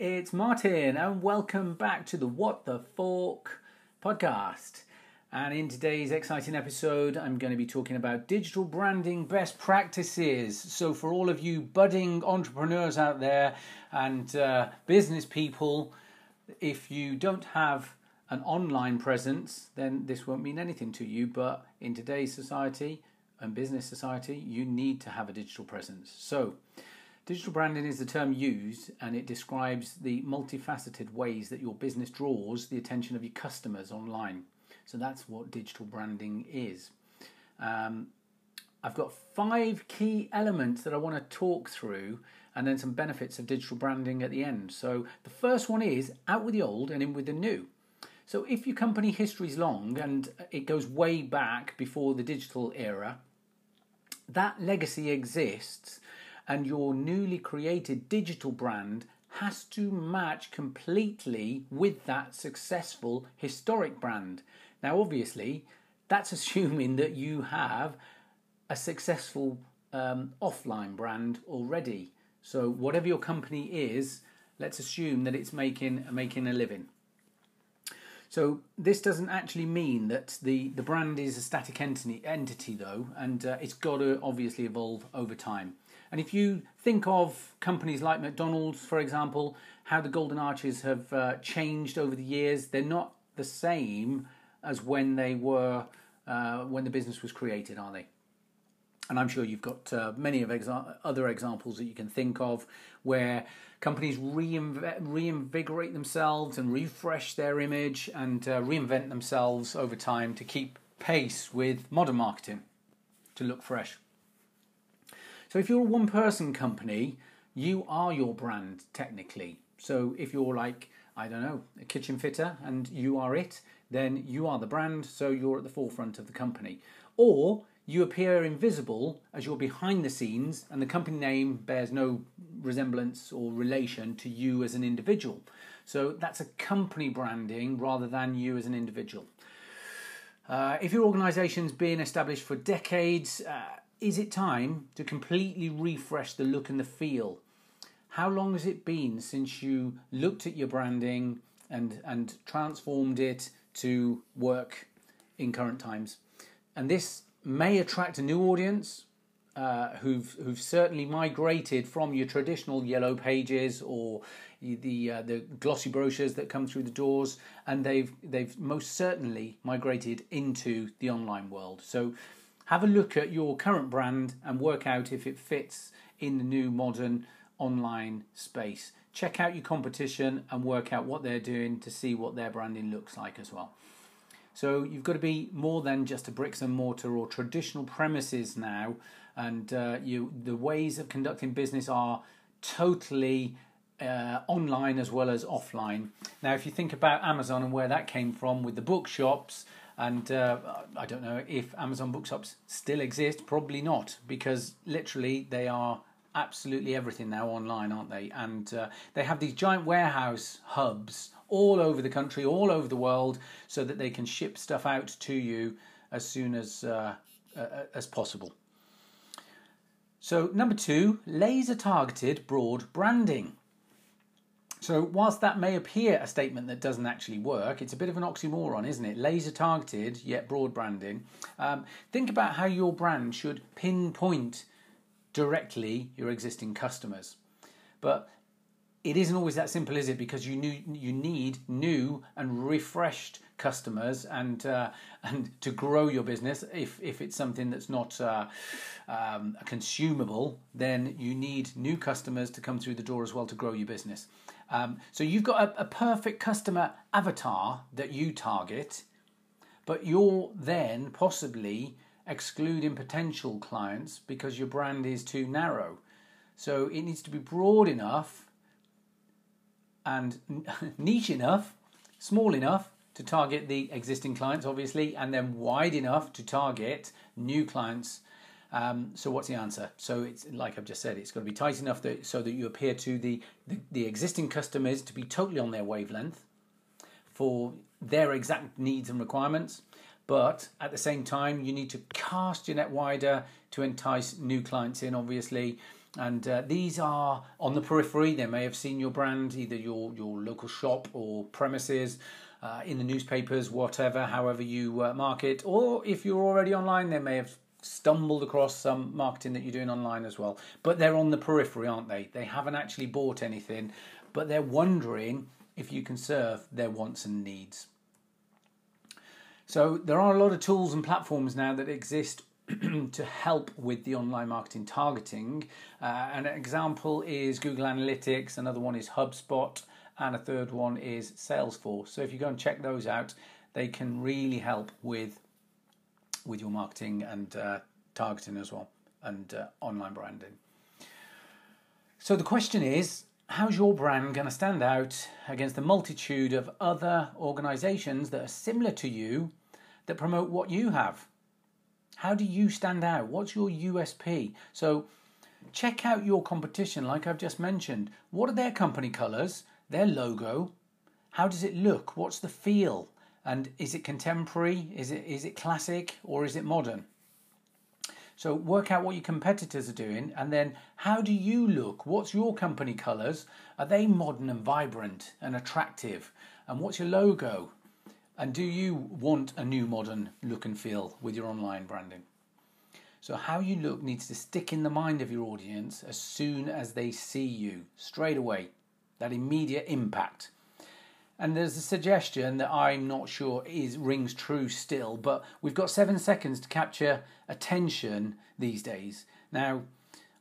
it's Martin, and welcome back to the What the Fork podcast. And in today's exciting episode, I'm going to be talking about digital branding best practices. So, for all of you budding entrepreneurs out there and uh, business people, if you don't have an online presence, then this won't mean anything to you. But in today's society and business society, you need to have a digital presence. So, Digital branding is the term used and it describes the multifaceted ways that your business draws the attention of your customers online. So that's what digital branding is. Um, I've got five key elements that I want to talk through and then some benefits of digital branding at the end. So the first one is out with the old and in with the new. So if your company history is long and it goes way back before the digital era, that legacy exists and your newly created digital brand has to match completely with that successful historic brand. Now, obviously, that's assuming that you have a successful um, offline brand already. So, whatever your company is, let's assume that it's making making a living. So this doesn't actually mean that the, the brand is a static entity, entity though, and uh, it's got to obviously evolve over time. And if you think of companies like McDonald's, for example, how the Golden Arches have uh, changed over the years, they're not the same as when they were uh, when the business was created, are they? And I'm sure you've got uh, many of exa- other examples that you can think of where companies reinv- reinvigorate themselves and refresh their image and uh, reinvent themselves over time to keep pace with modern marketing to look fresh. So if you're a one person company, you are your brand technically. So if you're like, I don't know, a kitchen fitter and you are it, then you are the brand, so you're at the forefront of the company. Or you appear invisible as you're behind the scenes and the company name bears no resemblance or relation to you as an individual. So that's a company branding rather than you as an individual. Uh, if your organization's been established for decades, uh, is it time to completely refresh the look and the feel? How long has it been since you looked at your branding and, and transformed it to work in current times? And this may attract a new audience uh, who've who've certainly migrated from your traditional yellow pages or the uh, the glossy brochures that come through the doors, and they've they've most certainly migrated into the online world. So have a look at your current brand and work out if it fits in the new modern online space. Check out your competition and work out what they're doing to see what their branding looks like as well. So you've got to be more than just a bricks and mortar or traditional premises now, and uh, you the ways of conducting business are totally uh, online as well as offline. Now, if you think about Amazon and where that came from with the bookshops and uh, I don't know if Amazon Bookshops still exist. Probably not, because literally they are absolutely everything now online, aren't they? And uh, they have these giant warehouse hubs all over the country, all over the world, so that they can ship stuff out to you as soon as uh, as possible. So number two, laser targeted broad branding. So, whilst that may appear a statement that doesn't actually work, it's a bit of an oxymoron, isn't it? Laser targeted, yet broad branding. Um, think about how your brand should pinpoint directly your existing customers. But it isn't always that simple, is it? Because you you need new and refreshed customers, and uh, and to grow your business. If if it's something that's not uh, um, consumable, then you need new customers to come through the door as well to grow your business. Um, so you've got a, a perfect customer avatar that you target, but you're then possibly excluding potential clients because your brand is too narrow. So it needs to be broad enough and niche enough, small enough to target the existing clients, obviously, and then wide enough to target new clients um, so what's the answer? So it's like I've just said, it's got to be tight enough that so that you appear to the, the, the existing customers to be totally on their wavelength for their exact needs and requirements. But at the same time, you need to cast your net wider to entice new clients in, obviously, And uh, these are on the periphery. They may have seen your brand, either your, your local shop or premises, uh, in the newspapers, whatever, however you uh, market. Or if you're already online, they may have stumbled across some marketing that you're doing online as well. But they're on the periphery, aren't they? They haven't actually bought anything, but they're wondering if you can serve their wants and needs. So there are a lot of tools and platforms now that exist to help with the online marketing targeting. Uh, an example is Google Analytics, another one is HubSpot, and a third one is Salesforce. So if you go and check those out, they can really help with with your marketing and uh, targeting as well, and uh, online branding. So the question is, how's your brand going to stand out against the multitude of other organizations that are similar to you that promote what you have? How do you stand out? What's your USP? So check out your competition, like I've just mentioned. What are their company colors, their logo? How does it look? What's the feel? And is it contemporary? Is it is it classic or is it modern? So work out what your competitors are doing and then how do you look? What's your company colours? Are they modern and vibrant and attractive? And what's your logo? And do you want a new modern look and feel with your online branding? So, how you look needs to stick in the mind of your audience as soon as they see you, straight away. That immediate impact. And there's a suggestion that I'm not sure is rings true still, but we've got seven seconds to capture attention these days. Now,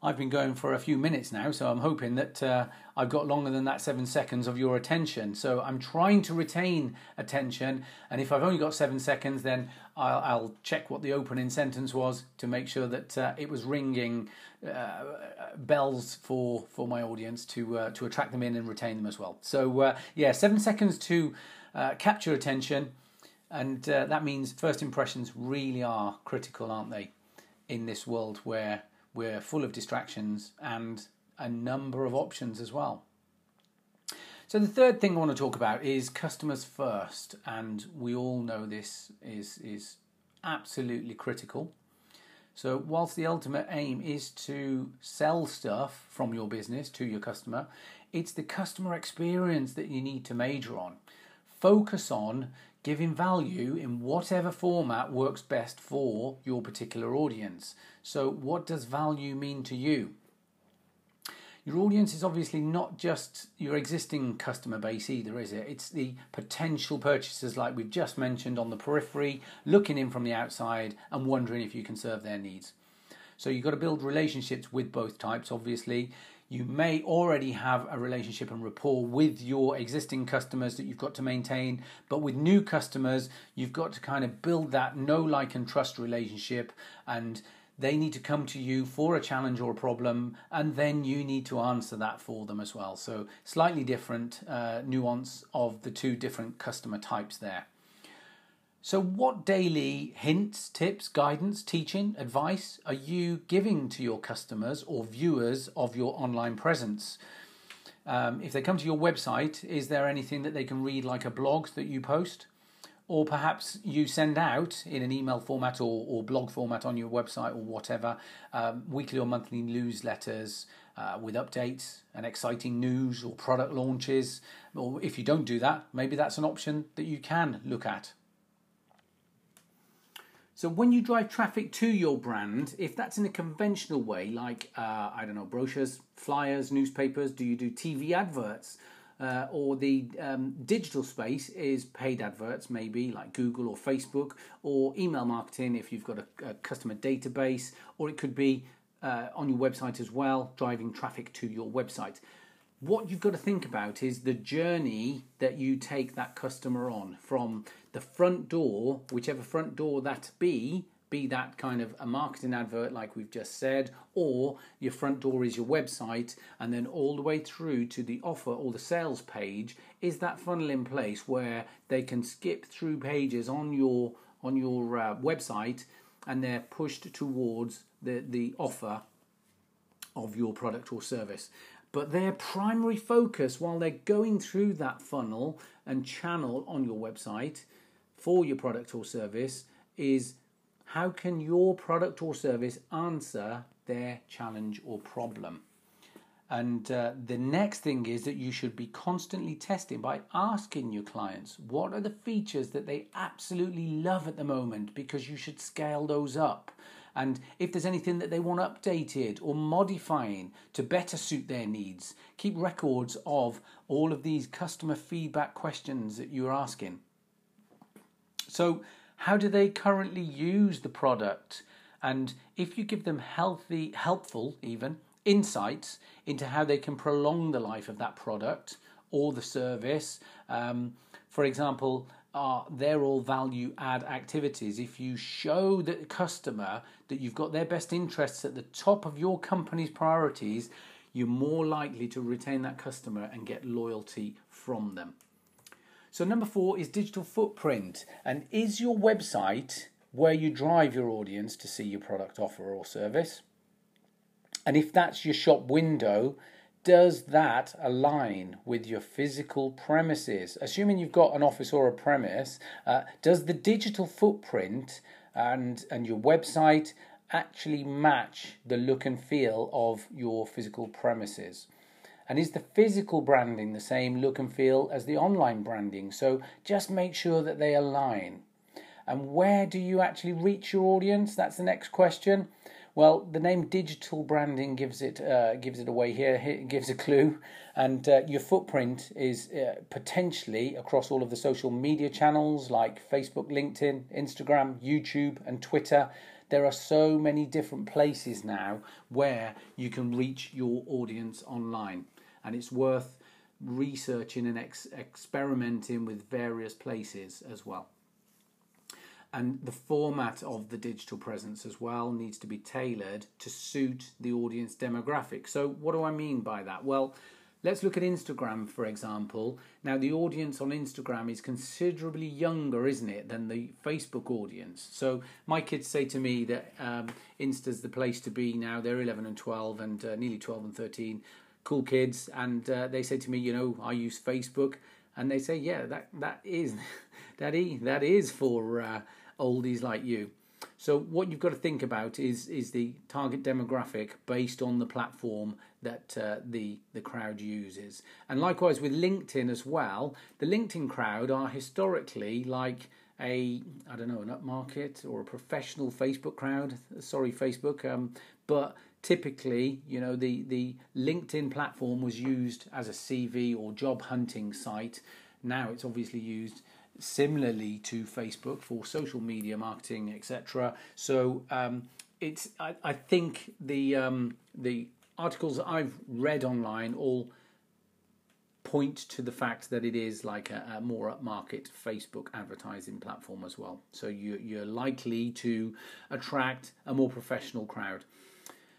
I've been going for a few minutes now, so I'm hoping that uh, I've got longer than that seven seconds of your attention. So I'm trying to retain attention, and if I've only got seven seconds, then I'll, I'll check what the opening sentence was to make sure that uh, it was ringing uh, bells for for my audience to uh, to attract them in and retain them as well. So uh, yeah, seven seconds to uh, capture attention, and that means first impressions really are critical, aren't they, in this world where we're full of distractions and a number of options as well. So the third thing I want to talk about is customers first, and we all know this is is absolutely critical. So whilst the ultimate aim is to sell stuff from your business to your customer, it's the customer experience that you need to major on. Focus on giving value in whatever format works best for your particular audience. So, what does value mean to you? Your audience is obviously not just your existing customer base either, is it? It's the potential purchasers, like we've just mentioned, on the periphery, looking in from the outside and wondering if you can serve their needs. So, you've got to build relationships with both types, obviously. You may already have a relationship and rapport with your existing customers that you've got to maintain, but with new customers, you've got to kind of build that know, like, and trust relationship and they need to come to you for a challenge or a problem, and then you need to answer that for them as well. So, slightly different uh, nuance of the two different customer types there. So, what daily hints, tips, guidance, teaching, advice are you giving to your customers or viewers of your online presence? Um, if they come to your website, is there anything that they can read, like a blog that you post? Or perhaps you send out in an email format or, or blog format on your website or whatever, um, weekly or monthly newsletters uh, with updates and exciting news or product launches. Or if you don't do that, maybe that's an option that you can look at. So when you drive traffic to your brand, if that's in a conventional way, like uh, I don't know, brochures, flyers, newspapers, do you do TV adverts? Uh, or the um, digital space is paid adverts, maybe like Google or Facebook, or email marketing if you've got a, a customer database, or it could be uh, on your website as well, driving traffic to your website what you've got to think about is the journey that you take that customer on from the front door, whichever front door that be, be that kind of a marketing advert like we've just said, or your front door is your website, and then all the way through to the offer or the sales page is that funnel in place where they can skip through pages on your on your uh, website and they're pushed towards the the offer of your product or service but their primary focus while they're going through that funnel and channel on your website for your product or service is how can your product or service answer their challenge or problem. And uh, the next thing is that you should be constantly testing by asking your clients what are the features that they absolutely love at the moment because you should scale those up. And if there's anything that they want updated or modifying to better suit their needs, keep records of all of these customer feedback questions that you're asking. So, how do they currently use the product? And if you give them healthy, helpful, even insights into how they can prolong the life of that product or the service. Um, for example, are they're all value add activities. If you show the customer that you've got their best interests at the top of your company's priorities, you're more likely to retain that customer and get loyalty from them. So, number four is digital footprint. And is your website where you drive your audience to see your product offer or service? And if that's your shop window, does that align with your physical premises? Assuming you've got an office or a premise, uh, does the digital footprint and, and your website actually match the look and feel of your physical premises? And is the physical branding the same look and feel as the online branding? So just make sure that they align. And where do you actually reach your audience? That's the next question. Well, the name digital branding gives it uh, gives it away here. It gives a clue, and uh, your footprint is uh, potentially across all of the social media channels like Facebook, LinkedIn, Instagram, YouTube, and Twitter. There are so many different places now where you can reach your audience online, and it's worth researching and ex- experimenting with various places as well and the format of the digital presence as well needs to be tailored to suit the audience demographic. So, what do I mean by that? Well, let's look at Instagram for example. Now, the audience on Instagram is considerably younger, isn't it, than the Facebook audience? So, my kids say to me that um, Insta's the place to be now. They're 11 and 12 and uh, nearly 12 and 13. Cool kids, and uh, they say to me, you know, I use Facebook and they say, yeah, that that is is that is for uh, oldies like you. So what you've got to think about is is the target demographic based on the platform that uh, the the crowd uses, and likewise with LinkedIn as well. The LinkedIn crowd are historically like a I don't know an upmarket or a professional Facebook crowd. Sorry, Facebook, um, but typically, you know, the the LinkedIn platform was used as a CV or job hunting site. Now it's obviously used similarly to Facebook for social media marketing, etc. So um, it's I, I think the um, the articles I've read online all point to the fact that it is like a, a more upmarket Facebook advertising platform as well. So you, you're likely to attract a more professional crowd.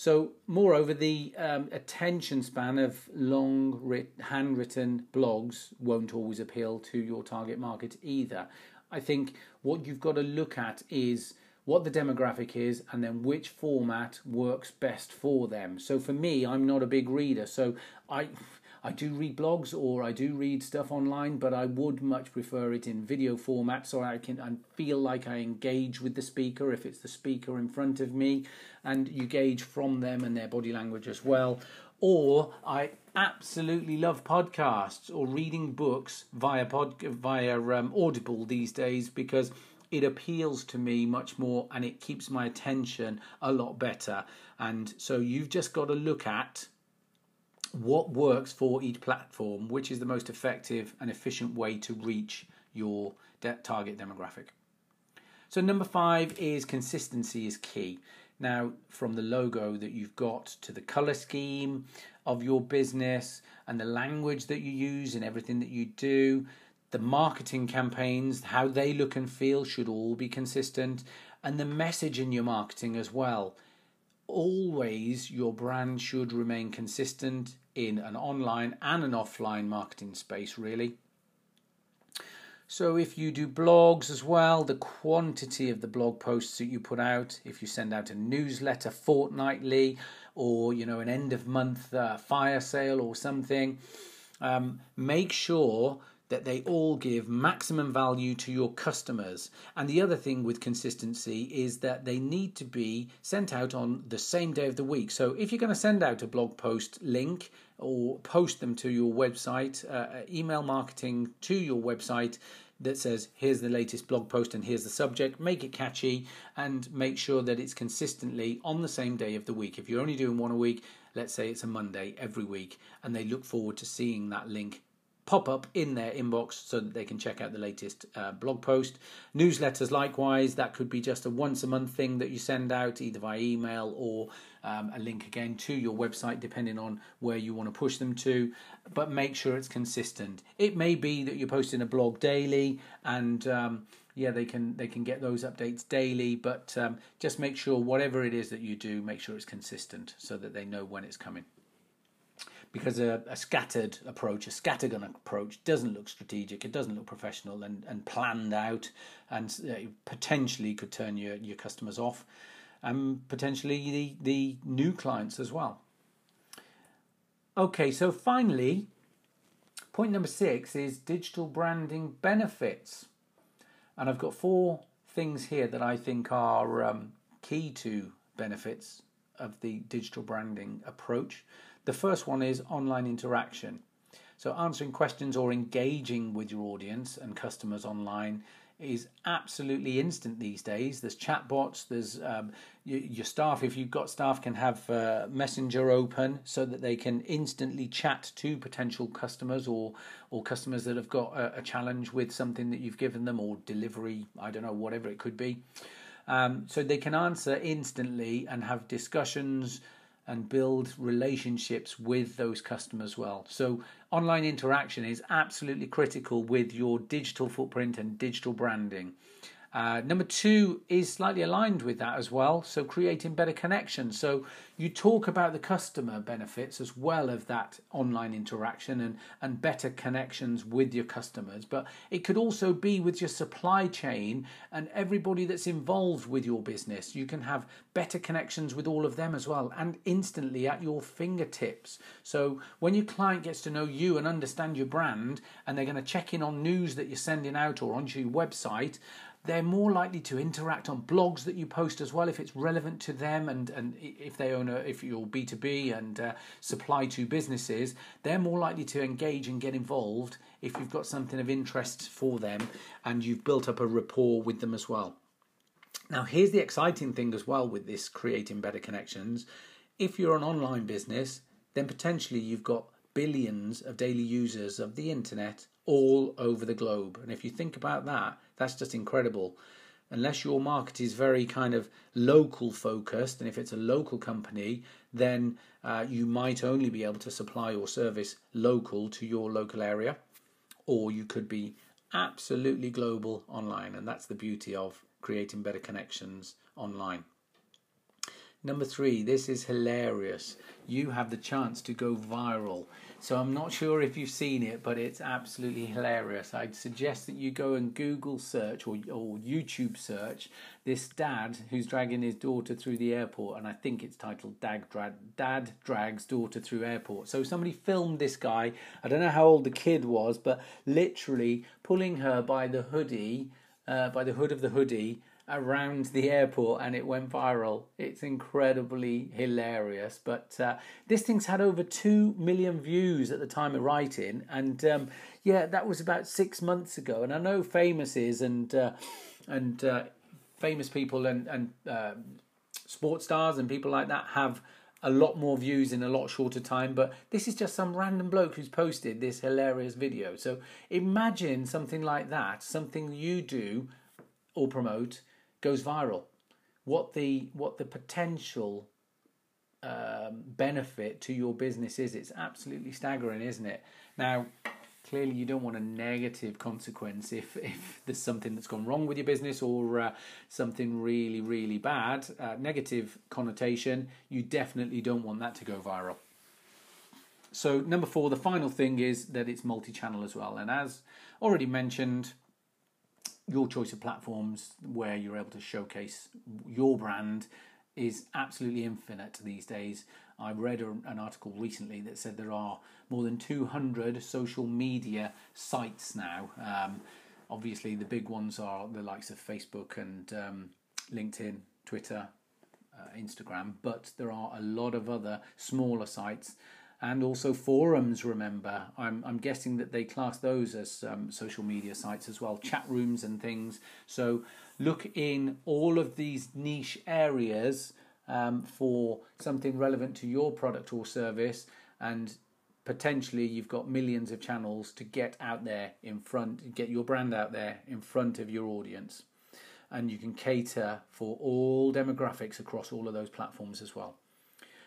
So, moreover, the um, attention span of long writ- handwritten blogs won't always appeal to your target market either. I think what you've got to look at is what the demographic is and then which format works best for them. So, for me, I'm not a big reader, so I I do read blogs or I do read stuff online, but I would much prefer it in video format so I can I feel like I engage with the speaker if it's the speaker in front of me, and you gauge from them and their body language as well. Or I absolutely love podcasts or reading books via pod via um, Audible these days because it appeals to me much more and it keeps my attention a lot better. And so you've just got to look at what works for each platform, which is the most effective and efficient way to reach your de- target demographic. So, number five is consistency is key. Now, from the logo that you've got to the color scheme of your business and the language that you use and everything that you do, the marketing campaigns, how they look and feel should all be consistent, and the message in your marketing as well always your brand should remain consistent in an online and an offline marketing space, really. So, if you do blogs as well, the quantity of the blog posts that you put out, if you send out a newsletter fortnightly or you know an end of month uh, fire sale or something, um, make sure that they all give maximum value to your customers. And the other thing with consistency is that they need to be sent out on the same day of the week. So if you're going to send out a blog post link or post them to your website, uh, email marketing to your website, that says here's the latest blog post and here's the subject make it catchy and make sure that it's consistently on the same day of the week if you're only doing one a week let's say it's a monday every week and they look forward to seeing that link pop up in their inbox so that they can check out the latest uh, blog post. Newsletters, likewise, that could be just a once a month thing that you send out either via email or um, a link again to your website, depending on where you want to push them to. But make sure it's consistent. It may be that you're posting a blog daily and um, yeah, they can they can get those updates daily, but um, just make sure whatever it is that you do, make sure it's consistent so that they know when it's coming because a, a, scattered approach, a scattergun approach, doesn't look strategic. It doesn't look professional and, and planned out, and uh, potentially could turn your, your customers off, and potentially the the new clients as well. Okay, so finally, point number six is digital branding benefits, and I've got four things here that I think are um, key to benefits of the digital branding approach. The first one is online interaction. So, answering questions or engaging with your audience and customers online is absolutely instant these days. There's chatbots, there's um, your, staff, if you've got staff, can have uh, Messenger open so that they can instantly chat to potential customers or, or customers that have got a, a challenge with something that you've given them or delivery, I don't know, whatever it could be. Um, so they can answer instantly and have discussions and build relationships with those customers well. So, online interaction is absolutely critical with your digital footprint and digital branding. Uh, number two is slightly aligned with that as well. So, creating better connections. So, you talk about the customer benefits as well of that online interaction and, and better connections with your customers. But it could also be with your supply chain and everybody that's involved with your business. You can have better connections with all of them as well and instantly at your fingertips. So, when your client gets to know you and understand your brand and they're going to check in on news that you're sending out or onto your website, they're more likely to interact on blogs that you post as well if it's relevant to them and, and if they own a if you're b2b and uh, supply to businesses they're more likely to engage and get involved if you've got something of interest for them and you've built up a rapport with them as well now here's the exciting thing as well with this creating better connections if you're an online business then potentially you've got billions of daily users of the internet all over the globe. And if you think about that, that's just incredible. Unless your market is very kind of local focused, and if it's a local company, then uh, you might only be able to supply your service local to your local area, or you could be absolutely global online. And that's the beauty of creating better connections online. Number three, this is hilarious. You have the chance to go viral. So I'm not sure if you've seen it, but it's absolutely hilarious. I'd suggest that you go and Google search or, or YouTube search this dad who's dragging his daughter through the airport, and I think it's titled Dad, Dra- dad Drags Daughter Through Airport. So somebody filmed this guy. I don't know how old the kid was, but literally pulling her by the hoodie, uh, by the hood of the hoodie around the airport and it went viral. It's incredibly hilarious. But uh, this thing's had over 2 million views at the time of writing. And um, yeah, that was about six months ago. And I know famouses and, uh, and uh, famous people and, and um, sports stars and people like that have a lot more views in a lot shorter time, but this is just some random bloke who's posted this hilarious video. So imagine something like that, something you do or promote goes viral, what the what the potential um, benefit to your business is. It's absolutely staggering, isn't it? Now, clearly, you don't want a negative consequence if if there's something that's gone wrong with your business or uh, something really really bad, uh, negative connotation. You definitely don't want that to go viral. So number four, the final thing is that it's multi-channel as well, and as already mentioned your choice of platforms where you're able to showcase your brand is absolutely infinite these days. I read an article recently that said there are more than 200 social media sites now. Um, obviously, the big ones are the likes of Facebook and um, LinkedIn, Twitter, uh, Instagram, but there are a lot of other smaller sites and also forums. Remember, I'm I'm guessing that they class those as um, social media sites as well, chat rooms and things. So look in all of these niche areas um, for something relevant to your product or service, and potentially you've got millions of channels to get out there in front, get your brand out there in front of your audience. And you can cater for all demographics across all of those platforms as well.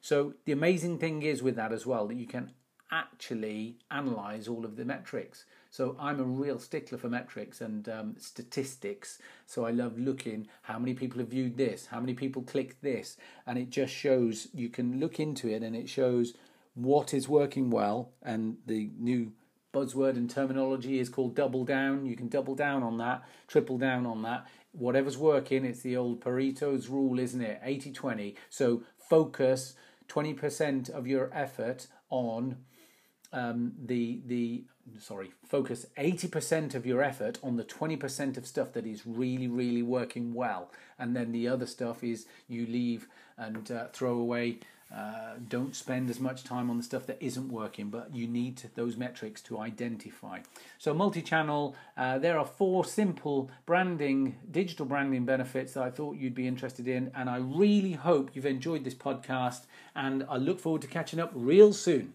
So the amazing thing is with that as well that you can actually analyze all of the metrics. So I'm a real stickler for metrics and um, statistics. So I love looking how many people have viewed this, how many people clicked this, and it just shows you can look into it and it shows what is working well. And the new buzzword and terminology is called double down. You can double down on that, triple down on that. Whatever's working, it's the old Pareto's rule, isn't it? 80 20. So focus 20% of your effort on um, the the sorry focus 80% of your effort on the 20% of stuff that is really really working well. And then the other stuff is you leave and uh, throw away uh, don't spend as much time on the stuff that isn't working, but you need to, those metrics to identify. So, multi channel, uh, there are four simple branding, digital branding benefits that I thought you'd be interested in. And I really hope you've enjoyed this podcast. And I look forward to catching up real soon.